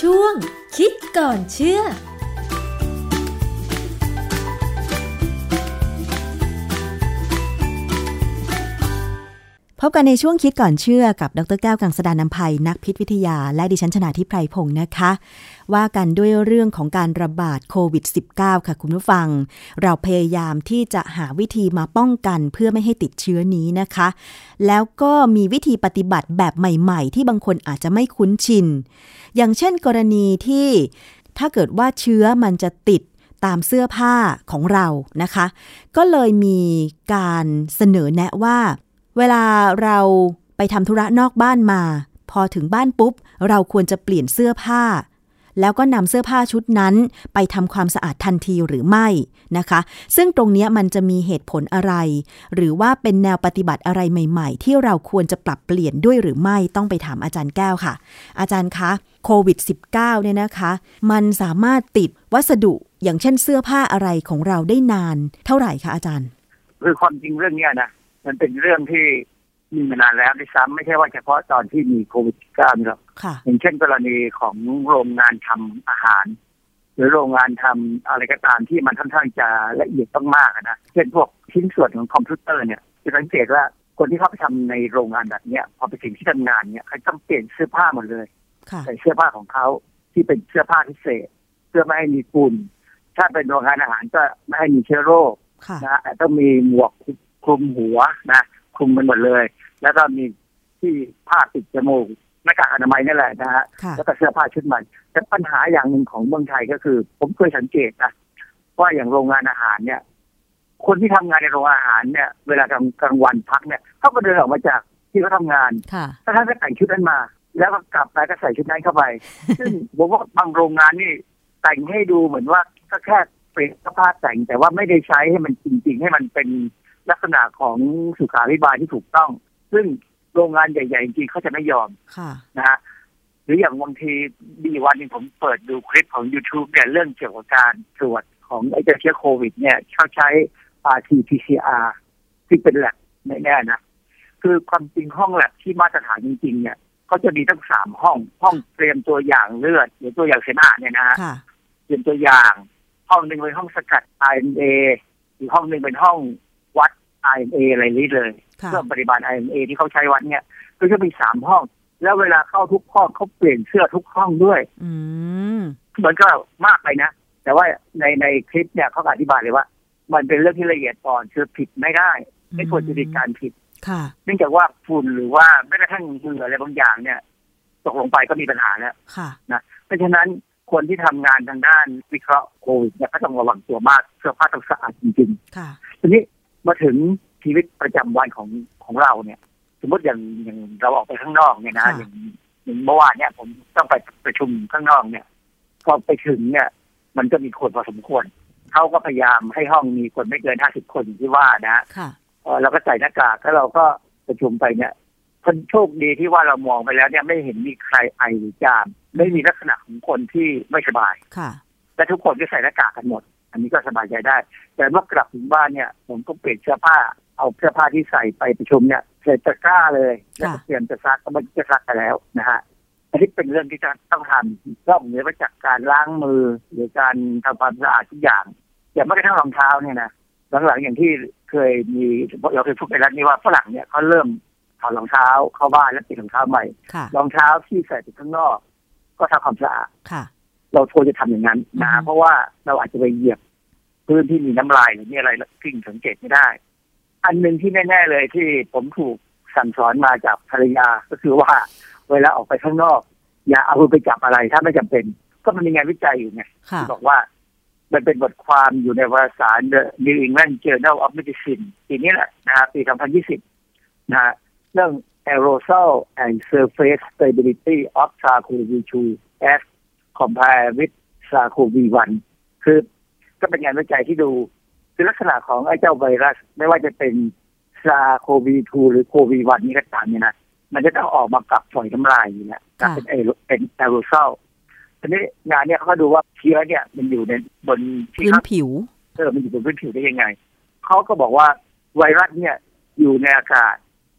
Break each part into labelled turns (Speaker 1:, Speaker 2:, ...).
Speaker 1: ช่วงคิดก่อนเชื่อ
Speaker 2: บกันในช่วงคิดก่อนเชื่อกับดรแก้วกังสดานนภัยนักพิษวิทยา และดิฉันชนาทิพไพรพงศ์นะคะ ว่ากันด้วยเรื่องของการระบาดโควิด -19 ค่ะคุณผู้ฟัง เราพยายามที่จะหาวิธีมาป้องกันเพื่อไม่ให้ติดเชื้อนี้นะคะ แล้วก็มีวิธีปฏิบัติแบบใหม่ๆ ที่บางคนอาจจะไม่คุ้นชิน อย่างเช่นกรณีที่ถ้าเกิดว่าเชื้อมันจะติดตามเสื้อผ้าของเรานะคะ ก็เลยมีการเสนอแนะว่า เวลาเราไปทำธุระนอกบ้านมา พอถึงบ้านปุ๊บ เราควรจะเปลี่ยนเสื้อผ้า แล้วก็นำเสื้อผ้าชุดนั้น ไปทำความสะอาดทันทีหรือไม่นะคะ ซึ่งตรงนี้มันจะมีเหตุผลอะไร หรือว่าเป็นแนวปฏิบัติอะไรใหม่ ๆ ที่เราควรจะปรับเปลี่ยนด้วยหรือไม่ต้องไปถามอาจารย์แก้วค่ะ อาจารย์คะโควิด -19 เนี่ยนะคะ มันสามารถติดวัสดุอย่างเช่นเสื้อผ้าอะไรของเราได้นาน เท่าไหร่คะอาจารย์
Speaker 3: คือความจริงเรื่องนี้นะ มันเป็นเรื่องที่มีมานานแล้วด้วยซ้ำไม่ใช่ว่าเฉพาะตอนที่มีโควิด -19 หรอกอย่างเช่นกรณีของโรงงานทำอาหาร หรือโรงงานทำอะไรก็ตามที่มันค่อนข้างจะละเอียดต้องมากนะเช่นพวกชิ้นส่วนของคอมพิวเตอร์เนี่ยจะสังเกตว่าคนที่เข้าไปทำในโรงงานแบบนี้พอไปถึงที่ทำงานเนี่ยเขาต้องเปลี่ยนเสื้อผ้าหมดเลยใส่เสื้อผ้าของเขาที่เป็นเสื้อผ้าพิเศษ เพื่อไม่ให้มีฝุ่นถ้าเป็นโรงงานอาหารก็ไม่ให้มีเชื้อโรคนะต้องมีหมวก คลุมหัวนะคลุมมันหมดเลย แล้วก็มีที่ผ้าปิดจมูกหน้ากากอนามัยนี่แหละนะฮะแล้วก็เสื้อผ้าชุดใหม่แต่ปัญหาอย่างหนึ่งของเมืองไทยก็คือ ผมเคยสังเกตนะว่าอย่างโรงงานอาหารเนี่ย คนที่ทำงานในโรงอาหารเนี่ย เวลากลางกลางวันพักเนี่ยเขาก็เดินออกมาจากที่เขาทางานถ้าท่านก็แต่งชุดนั้นมา แล้วก็กลับไปก็ใส่ชุดนั้นเข้าไป ซึ่งผมว่าบางโรงงานนี่แต่งให้ดูเหมือนว่าก็แค่เปลี่ยนเสื้อผ้าแต่งแต่ว่าไม่ได้ใช้ให้มันจริง ๆ ให้มันเป็น ลักษณะของสุขาภิบาลที่ถูกต้อง ซึ่งโรงงานใหญ่ๆจริงๆเขาจะไม่ยอมนะฮะหรืออย่างบางทีดีวันนึงผมเปิดดูคลิปของ YouTube เนี่ยเรื่องเกี่ยวกับการตรวจของไอ้เชื้อโควิด เนี่ยเขาใช้ RT-PCR ที่เป็นแลบแน่ๆนะคือความจริงห้องแลบที่มาตรฐานจริง ๆ เนี่ยเขาจะมีทั้งสามห้อง ห้องเตรียมตัวอย่างเลือดหรือตัวอย่างเสมหะเนี่ยนะฮะเตรียมตัวอย่าง ห้องหนึ่งเป็นห้องสกัด RNA อีกห้องหนึ่งเป็นห้องวัด IMA อะไรนี้เลยเครื่องปฏิบัติ IMA ที่เขาใช้วัดเนี่ยก็จะมีสามห้อง แล้วเวลาเข้าทุกห้องเขาเปลี่ยนเสื้อทุกห้องด้วยเหมือนก็มากไปนะ แต่ว่าในในคลิปเนี่ยเขาอธิบายเลยว่า มันเป็นเรื่องที่ละเอียดอ่อนคือผิดไม่ได้ ไม่ควรจะมีการผิดเนื่องจากว่าฝุ่นหรือว่าแม้กระทั่งเหงื่ออะไรบางอย่างเนี่ย ตกลงไปก็มีปัญหาแล้วนะเพราะฉะนั้นคนที่ทำงานทางด้านวิเคราะห์โควิดเนี่ยก็ต้องระวังตัวมากเสื้อผ้าต้องสะอาดจริงๆทีนี้ มาถึงชีวิตประจำวันของของเราเนี่ย สมมติอย่างอย่างเราออกไปข้างนอกเนี่ยนะอย่างอย่างเมื่อวานเนี่ย ผมต้องไปประชุมข้างนอกเนี่ย พอไปถึงเนี่ย มันก็มีคนพอสมควรเขาก็พยายามให้ห้องมีคนไม่เกินห้าสิบคนที่ว่านะเราก็ใส่หน้ากากแล้วเราก็ประชุมไปเนี่ยคนโชคดีที่ว่าเรามองไปแล้วเนี่ยไม่เห็นมีใครไอหรือจาม ไม่มีลักษณะของคนที่ไม่สบาย ค่ะ และทุกคนก็ใส่หน้ากากกันหมด อันนี้ก็สบายใจได้ แต่เมื่อกลับถึงบ้านเนี่ย ผมก็เปลี่ยนเสื้อผ้า เอาเสื้อผ้าที่ใส่ไปประชุมเนี่ยใส่ตะกร้าเลยแล้วเตรียมจะซักก็มันจะซักไปแล้วนะฮะอันนี้เป็นเรื่องที่จะต้องทำนอกเหนือไปจากการล้างมือ หรือการทำความสะอาดทุกอย่างอย่างไม่กระทั่งรองเท้าเนี่ยนะหลังๆอย่างที่เคยมีเราเคยพูดไปแล้วนี่ว่าฝรั่งเนี่ยเขาเริ่มถอดรองเท้าเข้าบ้านแล้วติดรองเท้าใหม่รองเท้าที่ใส่ไปข้างนอก ก็ทำความสะอาด เราควรจะทำอย่างนั้นนะเพราะว่าเราอาจจะไปเหยียบพื้นที่มีน้ำลายหรือมีอะไรสิ่งสังเกตไม่ได้ อันหนึ่งที่แน่ๆเลยที่ผมถูกสั่งสอนมาจากภรรยาก็คือว่า เวลาออกไปข้างนอก อย่าเอาไปจับอะไรถ้าไม่จำเป็น ก็มันมีงานวิจัยอยู่ไงที่บอกว่า มันเป็นบทความอยู่ในวารสาร The New England Journal of Medicine ปีนี้แหละนะฮะปี 2020 นะฮะเรื่อง aerosol and surface stability of SARS-CoV-2 as compared with SARS-CoV-1 คือก็เป็นงานวิจัยที่ดูคือลักษณะของไอ้เจ้าไวรัส ไม่ว่าจะเป็นซาโควีทูหรือโควีวันนี้ก็ตามเนี่ยนะมันจะต้องออกมากับฝอยน้ำลายอย่างเงี้ยเป็นไอเป็นแอโรซอลทีนี้งานเนี้ยเขาดูว่าเชื้อเนี่ยมันอยู่ในบน
Speaker 2: พื้นผิว
Speaker 3: เออมันอยู่บนพื้นผิวได้ยังไงเขาก็บอกว่าไวรัสเนี่ยอยู่ในอากาศ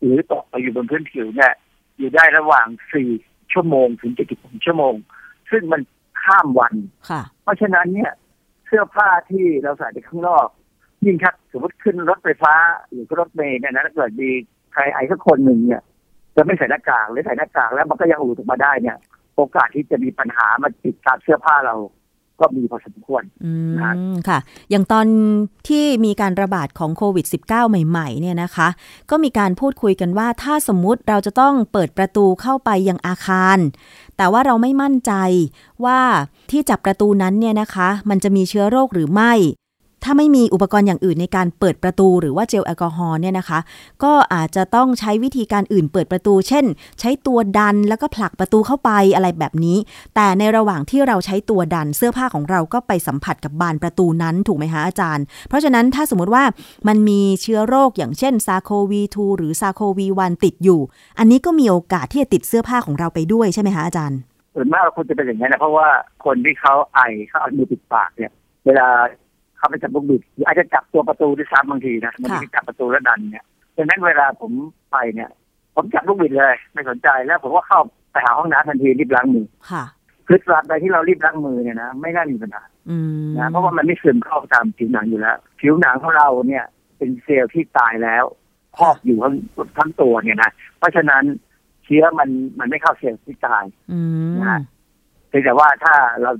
Speaker 3: หรือตกไปอยู่บนพื้นผิวเนี่ยอยู่ได้ระหว่างสี่ชั่วโมงถึงเจ็ดสิบชั่วโมง ซึ่งมันข้ามวัน
Speaker 2: ค่ะ
Speaker 3: เพราะฉะนั้นเนี่ย เสื้อผ้าที่เราใส่ไปข้างนอก ยิ่งถ้าสมมติขึ้นรถไฟฟ้าหรือรถเมล์เนี่ยนะถ้าเกิดมีใครไอสักคนหนึ่งเนี่ย จะไม่ใส่หน้ากากหรือใส่หน้ากากแล้วมันก็ยังอูดออกมาได้เนี่ย โอกาสที่จะมีปัญหามาติดตามเสื้อผ้าเราก็มีพอสมควร
Speaker 2: อืมค่ะ อย่างตอนที่มีการระบาดของโควิด -19 ใหม่ๆ เนี่ยนะคะ ก็มีการพูดคุยกันว่าถ้าสมมุติเราจะต้องเปิดประตูเข้าไปยังอาคาร แต่ว่าเราไม่มั่นใจว่าที่จับประตูนั้นเนี่ยนะคะ มันจะมีเชื้อโรคหรือไม่ ถ้าไม่มีอุปกรณ์อย่างอื่นในการเปิดประตูหรือว่าเจลแอลกอฮอล์เนี่ยนะคะ ก็อาจจะต้องใช้วิธีการอื่นเปิดประตู เช่น ใช้ตัวดันแล้วก็ผลักประตูเข้าไปอะไรแบบนี้ แต่ในระหว่างที่เราใช้ตัวดันเสื้อผ้าของเราก็ไปสัมผัสกับบานประตูนั้นถูกไหมคะอาจารย์ เพราะฉะนั้นถ้าสมมติว่ามันมีเชื้อโรคอย่างเช่นซาโควี2หรือซาโควี1ติดอยู่ อันนี้ก็มีโอกาสที่จะติดเสื้อผ้าของเราไปด้วยใช่ไหมคะอาจารย์
Speaker 3: ส่วนมากควรจะเป็นอย่างนี้นะเพราะว่าคนที่เขาไอเขาเอามือปิดปากเนี่ย เวลา เขาไปจับลูกบิดหรืออาจจะจับตัวประตูด้วยซ้ำบางทีนะมันจะจับประตูแล้วดันเนี่ยดังนั้นเวลาผมไปเนี่ย ผมจับลูกบิดเลย ไม่สนใจแล้วผมก็เข้าไปหาห้องน้ำทันทีรีบล้างมือ
Speaker 2: ค่ะ
Speaker 3: คือตราบใดที่เรารีบล้างมือเนี่ยนะไม่น่ามีปัญหานะเพราะว่ามันไม่ซึมเข้าตามผิวหนังอยู่แล้ว ผิวหนังของเราเนี่ย เป็นเซลล์ที่ตายแล้วครอบอยู่ทั้งทั้งตัวเนี่ยนะเพราะฉะนั้นเชื้อมันมันไม่เข้าเซลล์ที่ตายนะแต่ว่าถ้าเรา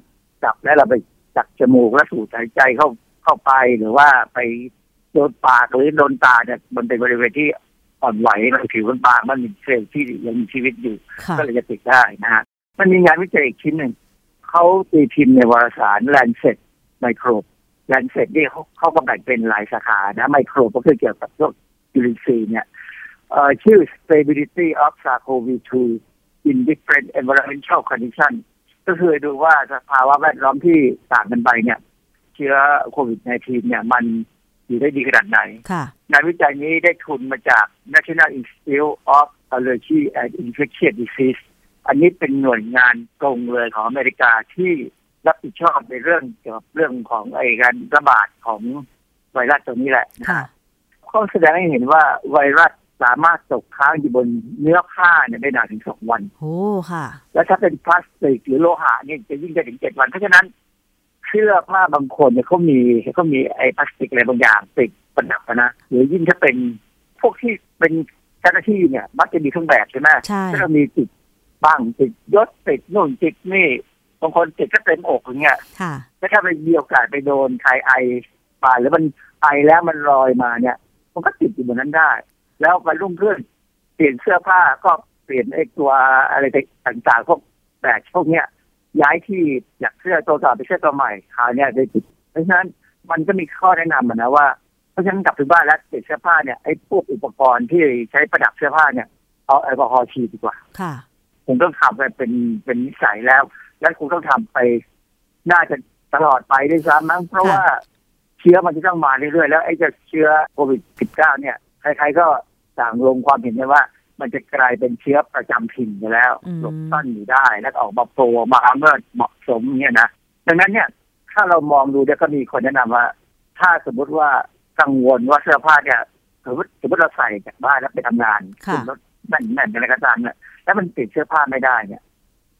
Speaker 3: จับแล้วเราไปจับจมูกและสูดหายใจเข้า เข้าไปหรือว่าไปโดนปากหรือโดนตาเนี่ยมันเป็นบริเวณที่อ่อนไหวมันผิวมันบางมันมีเซลล์ที่ยังมีชีวิตอยู่ ก็เลยจะติดได้นะฮะมันมีงานวิจัยอีกชิ้นหนึ่งเขาตีพิมพ์ในวารสาร Lancet Microbe Lancet นี่เขาเขาก็แบ่งเป็นหลายสาขานะไมโครก็คือเกี่ยวกับพวกจุลินทรีย์เนี่ยชื่อ Stability of SARS-CoV-2 in different environmental conditions ก็คือดูว่าสภาวะแวดล้อมที่ต่างกันไปเนี่ย เชื้อโควิด -19 เนี่ย มันอยู่ได้ดีขนาดไหนงานวิจัยนี้ได้ทุนมาจาก National Institute of Allergy and Infectious Disease อันนี้เป็นหน่วยงานกรงเลยของอเมริกาที่รับผิดชอบในเรื่องเกี่ยวกับเรื่องของไอ้การระบาดของไวรัสตัวนี้แหละข้อแสดงให้เห็นว่าไวรัสสามารถตกค้างอยู่บนเนื้อผ้าเนี่ยได้นานถึงสองวัน
Speaker 2: โอ้ ค่ะ
Speaker 3: แล้วถ้าเป็นพลาสติกหรือโลหะเนี่ยจะยิ่งได้ถึงเจ็ดวัน เพราะฉะนั้น สื้อผ้าบางคนเนี่ยเขามีเขามีไอ้พลาสติกอะไรบางอย่างติดประดับนะหรือยิ่งถ้าเป็นพวกที่เป็นเจ้าหน้าที่เนี่ยมักจะมีเครื่องแบบใช่ไหม
Speaker 2: ใช่
Speaker 3: ก็มีติดบ้างติดยศติดนู่นติดนี่บางคนติดก็เต็มอกอย่างเงี้ย
Speaker 2: ถ้า
Speaker 3: ถ้าไปมีโอกาสไปโดนใครไอปาหรือมันไอแล้วมันลอยมาเนี่ย มันก็ติดอยู่บนนั้นได้ แล้วไปรุ่งขึ้นเปลี่ยนเสื้อผ้าก็เปลี่ยนไอ้ตัวอะไรต่างๆพวกแบกพวกเนี้ย ย้ายที่จากเสื้อตัวเก่าไปเสื้อตัวใหม่คราวนี้ได้ติดเพราะฉะนั้นมันก็มีข้อแนะนำนะว่าเพราะฉะนั้นกลับถึงบ้านแล้วติดเสื้อผ้าเนี่ยไอ้พวกอุปกรณ์ที่ใช้ประดับเสื้อผ้าเนี่ยเอาแอลกอฮอล์ฉีดดีกว่า
Speaker 2: ค่ะ
Speaker 3: ผมต้องทำไปเป็นเป็นนิสัยแล้ว และคุณต้องทำไป น่าจะตลอดไปด้วยซ้ำมั้งเพราะว่าเชื้อมันจะต้องมาเรื่อยๆแล้วไอ้จะเชื้อโควิด -19 เนี่ยใครๆก็ต่างลงความเห็นว่า มันจะกลายเป็นเชื้อประจำถิ่นไปแล้วหลบซ่อนอยู่ได้แล้วออกมาโผล่มาเมื่อเหมาะสมเนี่ยนะดังนั้นเนี่ย ถ้าเรามองดูเนี่ยก็มีคนแนะนำว่า ถ้าสมมติว่ากังวลว่าเสื้อผ้าเนี่ยสมมติสมมติเราใส่จากบ้านแล้วไปทำงานขึ้นรถนั่นนั่นอะไรก็ตามเนี่ยแล้วมันติดเสื้อผ้าไม่ได้เนี่ย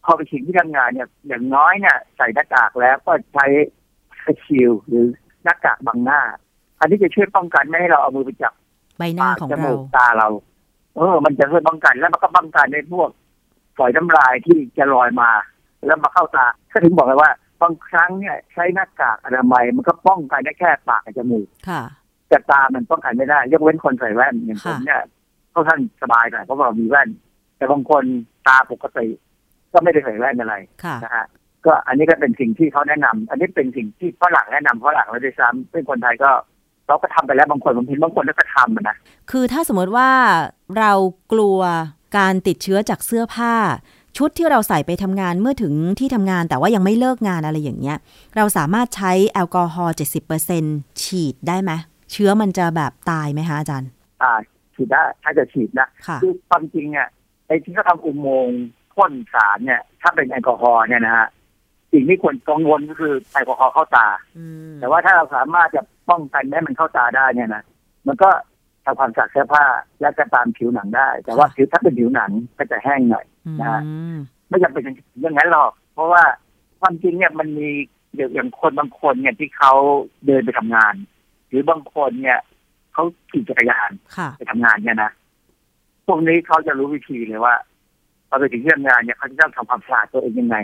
Speaker 3: พอไปถึงที่ทำงานเนี่ย อย่างน้อยเนี่ยใส่หน้ากากแล้วก็ใช้สชิลหรือหน้ากากบังหน้า อันนี้จะช่วยป้องกันไม่ให้เราเอามือไปจับ
Speaker 2: ใบหน้าของเรา
Speaker 3: ตาเรา เออ มันจะช่วยป้องกันแล้วมันก็ป้องกันในพวกฝอยน้ำลายที่จะลอยมา แล้วมาเข้าตาก็ถึงบอกเลยว่าบางครั้งเนี่ยใช้หน้ากากอนามัยมันก็ป้องกันได้แค่ปากกับจมูก
Speaker 2: ค่ะ
Speaker 3: แต่ตามันป้องกันไม่ได้ ยกเว้นคนใส่แว่นอย่างผมเนี่ยเขาท่านสบายหน่อยเพราะว่ามีแว่น แต่บางคนตาปกติ ก็ไม่ได้ใส่แว่นอะไรนะฮะก็อันนี้ก็เป็นสิ่งที่เขาแนะนำอันนี้เป็นสิ่งที่ฝรั่งแนะนำฝรั่งเราด้วยซ้ำเป็นคนไทยก็ เราก็ทำไปแล้วบางคนบางทีบางคนก็ทำนะ
Speaker 2: คือถ้าสมมติว่าเรากลัวการติดเชื้อจากเสื้อผ้า ชุดที่เราใส่ไปทำงานเมื่อถึงที่ทำงานแต่ว่ายังไม่เลิกงานอะไรอย่างเงี้ย เราสามารถใช้แอลกอฮอล์เจ็ดสิบเปอร์เซ็นฉีดได้ไหมเชื้อมันจะแบบตายไหมคะอาจารย์
Speaker 3: ตายฉีดได้ถ้าจะฉีดนะคือความจริงอะไอ้ที่เขาทำอุโมงค์พ่นสารเนี่ย ถ้าเป็นแอลกอฮอล์เนี่ยนะฮะสิ่งที่ควรกังวลก็คือแอลกอฮอล์เข้าตา แต่ว่าถ้าเราสามารถจะ ป้องกันไม่ให้มันเข้าตาได้เนี่ยนะมันก็ทำความสะอาดเสื้อผ้าและจะตามผิวหนังได้ แต่ว่าผิวถ้าเป็นผิวหนังก็จะแห้งหน่อยนะไม่จำเป็นอย่างนั้นหรอก เพราะว่าความจริงเนี่ยมันมีอย่างคนบางคนเนี่ยที่เขาเดินไปทำงาน หรือบางคนเนี่ยเขาขี่จักรยานไปทำงานเนี่ยนะพวกนี้เขาจะรู้วิธีเลยว่าพอไปถึงที่ทำงานเนี่ยเขาจะต้องทำความสะอาดตัวเองยังไง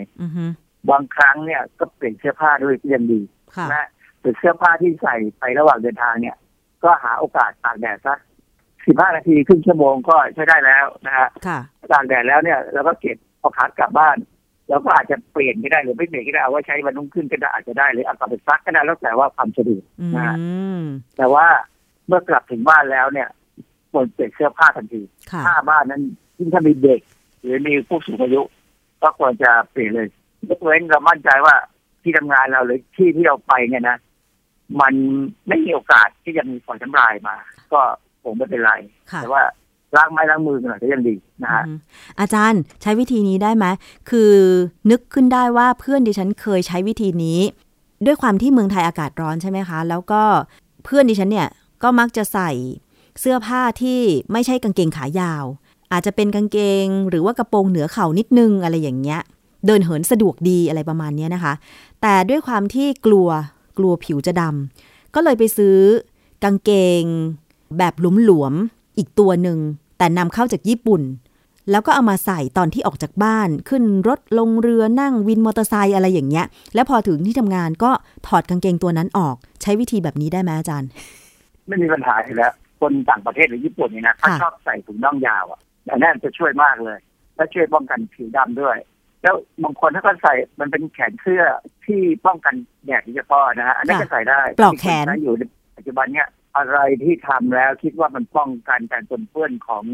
Speaker 3: บางครั้งเนี่ยก็เปลี่ยนเสื้อผ้าด้วยที่ยังดีนะ หรือเสื้อผ้าที่ใส่ไประหว่างเดินทางเนี่ย ก็หาโอกาสตากแดดสักสิบห้านาทีครึ่งชั่วโมงก็ใช้ได้แล้วนะฮะตากแดดแล้วเนี่ยเราก็เก็บพอขากลับบ้านแล้วก็อาจจะเปลี่ยนก็ได้หรือไม่เปลี่ยนก็ได้เอาว่าใช้วันนุ่งขึ้นก็ได้อาจจะได้หรือเอากลับไปซักก็ได้แล้วแต่ว่าความสะดวกนะฮะแต่ว่าเมื่อกลับถึงบ้านแล้วเนี่ยควรเปลี่ยนเสื้อผ้าทันทีผ้าบ้านนั้นยิ่งถ้ามีเด็ก หรือมีผู้สูงอายุ ก็ควรจะเปลี่ยนเลยยกเว้นเรามั่นใจว่าที่ทำงานเราหรือที่ที่เราไปเนี่ยนะ มันไม่มีโอกาสที่จะมีฝอยน้ำลายมา ก็คงไม่เป็นไร แต่ว่าล้างไม้ล้างมือหน่อยก็ยังดีนะฮะ
Speaker 2: อาจารย์ใช้วิธีนี้ได้ไหมคือนึกขึ้นได้ว่าเพื่อนดิฉันเคยใช้วิธีนี้ ด้วยความที่เมืองไทยอากาศร้อนใช่ไหมคะ แล้วก็เพื่อนดิฉันเนี่ยก็มักจะใส่เสื้อผ้าที่ไม่ใช่กางเกงขายาว อาจจะเป็นกางเกง หรือว่ากระโปรงเหนือเข่านิดนึงอะไรอย่างเงี้ย เดินเหินสะดวกดีอะไรประมาณนี้นะคะ แต่ด้วยความที่กลัว กลัวผิวจะดำ ก็เลยไปซื้อกางเกง แบบหลวมๆอีกตัวหนึ่ง แต่นำเข้าจากญี่ปุ่น แล้วก็เอามาใส่ตอนที่ออกจากบ้าน ขึ้นรถลงเรือนั่งวินมอเตอร์ไซค์อะไรอย่างเงี้ย แล้วพอถึงที่ทำงานก็ถอดกางเกงตัวนั้นออก ใช้วิธีแบบนี้ได้ไหมอาจารย์
Speaker 3: ไม่มีปัญหาแล้ว คนต่างประเทศหรือญี่ปุ่นนี่นะเขาชอบใส่ถุงน่องยาวอะแต่นั่นจะช่วยมากเลย และช่วยป้องกันผิวดำด้วย แล้วบางคนถ้าเขาใส่มันเป็นแขนเสื้อที่ป้องกันแดดเฉพาะนะฮะอันนี้ก็ใส่ได้
Speaker 2: ปลอกแขน
Speaker 3: อยู่ปัจจุบันเนี้ยอะไรที่ทำแล้วคิดว่ามันป้องกันการปนเปื้อนของ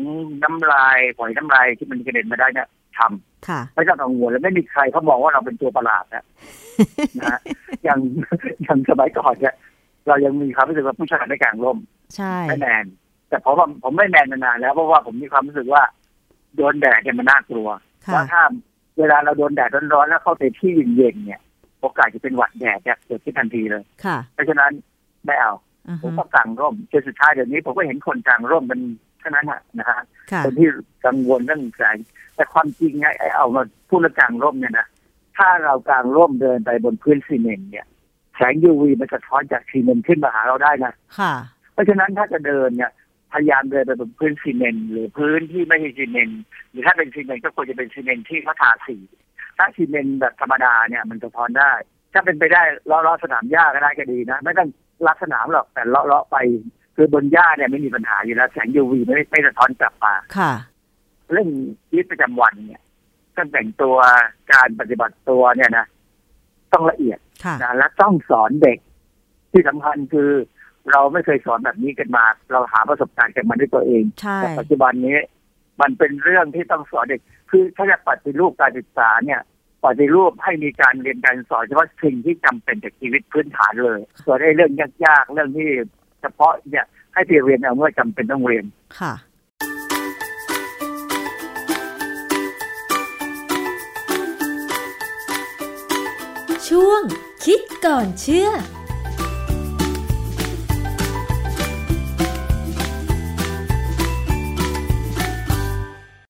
Speaker 3: น้ำลายปล่อยน้ำลายที่มันกระเด็นมาได้เนี่ยทำไม่ต้องกังวลแล้วไม่มีใครเขาบอกว่าเราเป็นตัวประหลาดนะนะอย่างอย่างสมัยก่อนเนี่ยเรายังมีความรู้สึกว่าผู้ชายไม่กลางร่ม
Speaker 2: ใช่
Speaker 3: ไม่แมนแต่ผมว่าผมไม่แมนนานแล้วเพราะว่าผมมีความรู้สึกว่าโดนแดดเนี่ยมันน่ากลัวว่าถ้า เวลาเราโดนแดดร้อนๆแล้วเข้าไปที่เย็นๆเนี่ย โอกาสจะเป็นหวัดแดดจะเกิดขึ้นทันทีเลย เพราะฉะนั้นไม่เอา ผมก็กางร่มจนสุดท้ายเดี๋ยวนี้ผมก็เห็นคนกางร่มมันเท่านั้นนะฮะคนที่กังวลเรื่องแสงแต่ความจริงไงไอ้เอามาพูดเรื่องกางร่มเนี่ยนะถ้าเรากางร่มเดินไปบนพื้นซีเมนต์เนี่ยแสง UV มันสะท้อนจากซีเมนต์ขึ้นมาหาเราได้นะ
Speaker 2: ค่ะ
Speaker 3: เพราะฉะนั้นถ้าจะเดินเนี่ย พยายามเดินไปบนพื้นซีเมนต์หรือพื้นที่ไม่ใช่ซีเมนต์หรือถ้าเป็นซีเมนต์ก็ควรจะเป็นซีเมนต์ที่เขาทาสีถ้าซีเมนต์แบบธรรมดาเนี่ยมันสะท้อนได้ ถ้าเป็นไปได้เลาะๆสนามหญ้าก็ได้ก็ดีนะ ไม่ต้องลักสนามหรอกแต่เลาะๆไปคือบนหญ้าเนี่ยไม่มีปัญหาอยู่แล้วแสง UV ไม่ไม่สะท้อนกลับมา
Speaker 2: ค่ะ
Speaker 3: เรื่องชีวิตประจำวันเนี่ยการแต่งตัวการปฏิบัติตัวเนี่ยนะ ต้องละเอียดนะและต้องสอนเด็กที่สำคัญคือ เราไม่เคยสอนแบบนี้กันมา เราหาประสบการณ์กันมาด้วยตัวเองแต่ปัจจุบันนี้มันเป็นเรื่องที่ต้องสอนเด็ก คือถ้าจะปฏิรูปการศึกษาเนี่ยปฏิรูปให้มีการเรียนการสอนเฉพาะสิ่งที่จำเป็นจากชีวิตพื้นฐานเลย ส่วนไอ้เรื่องยากๆเรื่องที่เฉพาะเนี่ยให้ไปเรียนเอาเมื่อจำเป็นต้องเรียน
Speaker 2: ค่ะ
Speaker 1: ช่วงคิดก่อนเชื่อ